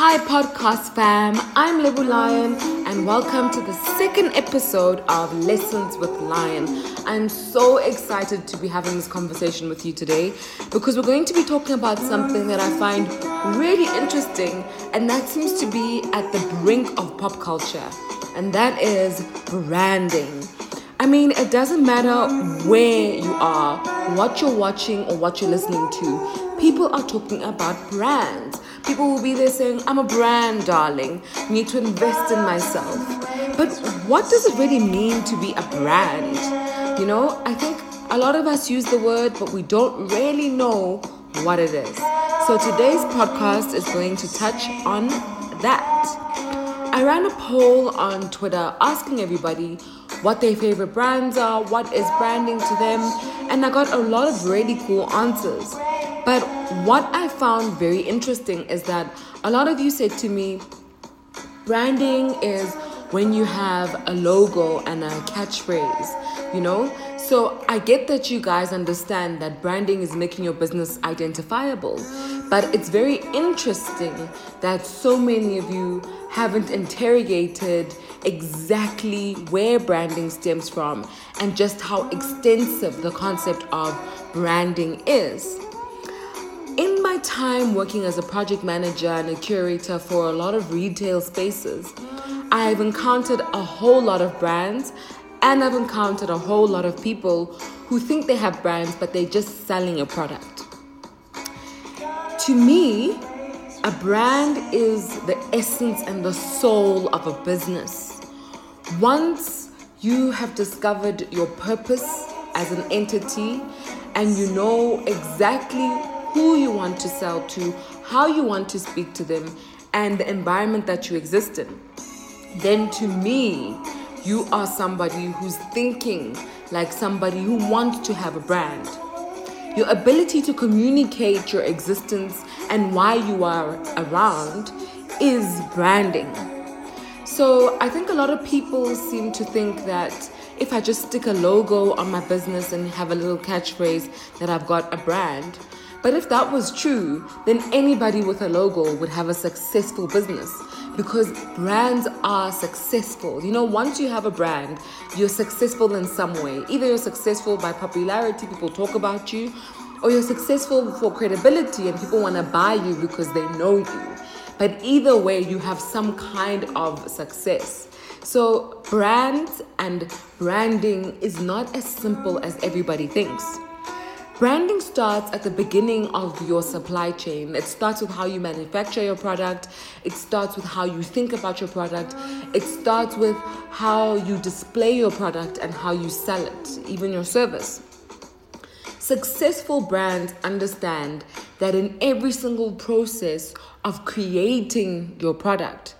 Hi, podcast fam. I'm Lebu Lion, and welcome to the second episode of Lessons with Lion. I'm so excited to be having this conversation with you today because we're going to be talking about something that I find really interesting, and that seems to be at the brink of pop culture, and that is branding. I mean, it doesn't matter where you are, what you're watching, or what you're listening to. People are talking about brands. People will be there saying, I'm a brand, darling. I need to invest in myself. But what does it really mean to be a brand? You know, I think a lot of us use the word, but we don't really know what it is. So today's podcast is going to touch on that. I ran a poll on Twitter asking everybody what their favorite brands are, what is branding to them, and I got a lot of really cool answers. But what I found very interesting is that a lot of you said to me, branding is when you have a logo and a catchphrase, you know? So I get that you guys understand that branding is making your business identifiable, but it's very interesting that so many of you haven't interrogated exactly where branding stems from and just how extensive the concept of branding is my time working as a project manager and a curator for a lot of retail spaces, I've encountered a whole lot of brands and I've encountered a whole lot of people who think they have brands but they're just selling a product. To me, a brand is the essence and the soul of a business. Once you have discovered your purpose as an entity and you know exactly who you want to sell to, how you want to speak to them, and the environment that you exist in, then to me, you are somebody who's thinking like somebody who wants to have a brand. Your ability to communicate your existence and why you are around is branding. So I think a lot of people seem to think that if I just stick a logo on my business and have a little catchphrase that I've got a brand. But if that was true, then anybody with a logo would have a successful business because brands are successful. You know, once you have a brand, you're successful in some way. Either you're successful by popularity, people talk about you, or you're successful for credibility and people want to buy you because they know you. But either way, you have some kind of success. So, brands and branding is not as simple as everybody thinks. Branding starts at the beginning of your supply chain. It starts with how you manufacture your product, it starts with how you think about your product, it starts with how you display your product and how you sell it, even your service. Successful brands understand that in every single process of creating your product,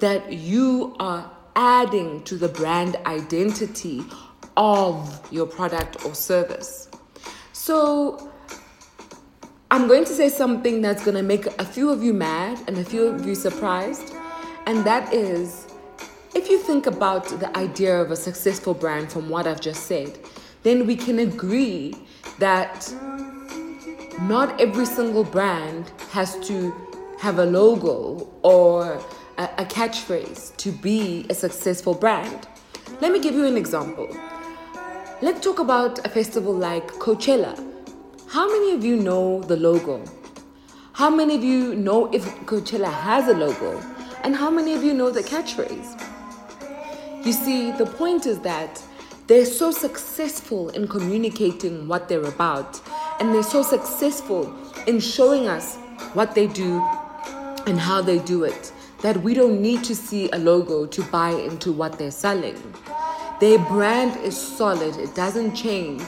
that you are adding to the brand identity of your product or service. So I'm going to say something that's going to make a few of you mad and a few of you surprised. And that is if you think about the idea of a successful brand from what I've just said, then we can agree that not every single brand has to have a logo or a, catchphrase to be a successful brand. Let me give you an example. Let's talk about a festival like Coachella. How many of you know the logo? How many of you know if Coachella has a logo? And how many of you know the catchphrase? You see, the point is that they're so successful in communicating what they're about, and they're so successful in showing us what they do and how they do it that we don't need to see a logo to buy into what they're selling. Their brand is solid, it doesn't change.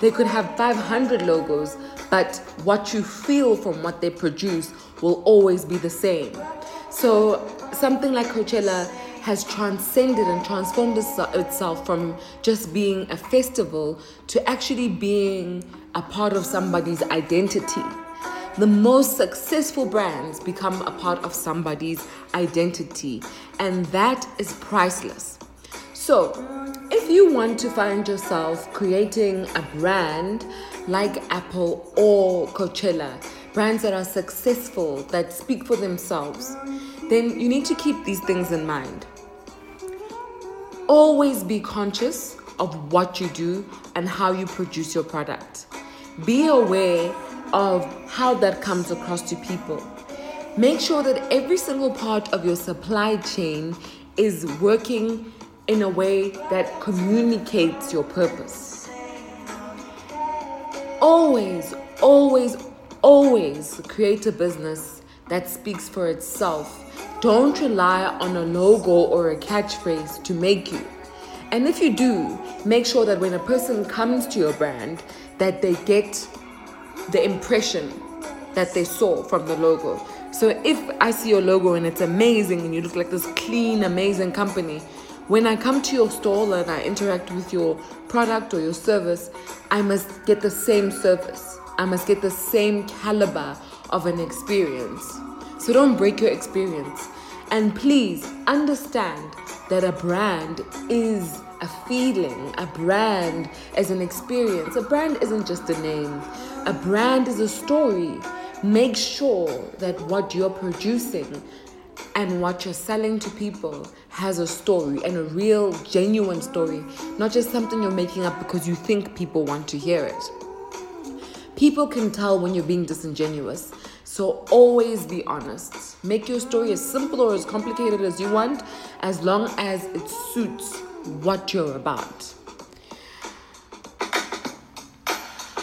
They could have 500 logos, but what you feel from what they produce will always be the same. So, something like Coachella has transcended and transformed itself from just being a festival to actually being a part of somebody's identity. The most successful brands become a part of somebody's identity, and that is priceless. So, if you want to find yourself creating a brand like Apple or Coachella, brands that are successful, that speak for themselves, then you need to keep these things in mind. Always be conscious of what you do and how you produce your product. Be aware of how that comes across to people. Make sure that every single part of your supply chain is working in a way that communicates your purpose. Always, always, always create a business that speaks for itself. Don't rely on a logo or a catchphrase to make you. And if you do, make sure that when a person comes to your brand, that they get the impression that they saw from the logo. So if I see your logo and it's amazing and you look like this clean, amazing company, when I come to your stall and I interact with your product or your service, I must get the same service. I must get the same caliber of an experience. So don't break your experience. And please understand that a brand is a feeling, a brand is an experience. A brand isn't just a name, a brand is a story. Make sure that what you're producing and what you're selling to people has a story and a real, genuine story, not just something you're making up because you think people want to hear it. People can tell when you're being disingenuous. So always be honest. Make your story as simple or as complicated as you want, as long as it suits what you're about.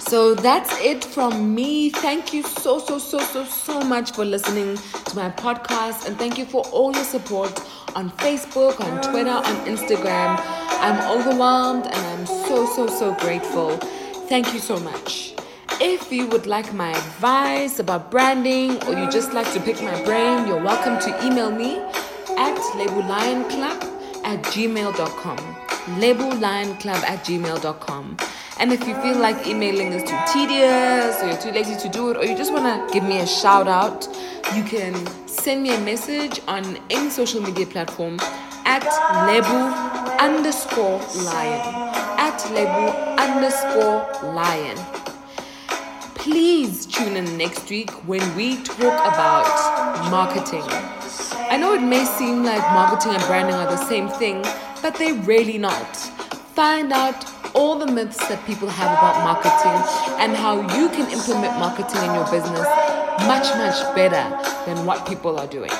So that's it from me. Thank you so, so, so, so, so much for listening to my podcast. And thank you for all your support on Facebook, on Twitter, on Instagram. I'm overwhelmed and I'm so, so, so grateful. Thank you so much. If you would like my advice about branding or you just like to pick my brain, you're welcome to email me at labellionclub at gmail.com. Labellionclub at gmail.com. And if you feel like emailing is too tedious or you're too lazy to do it or you just want to give me a shout out, you can send me a message on any social media platform at lebu underscore lion. At lebu underscore lion. Please tune in next week when we talk about marketing. I know it may seem like marketing and branding are the same thing, but they're really not. Find out all the myths that people have about marketing and how you can implement marketing in your business much, much better than what people are doing.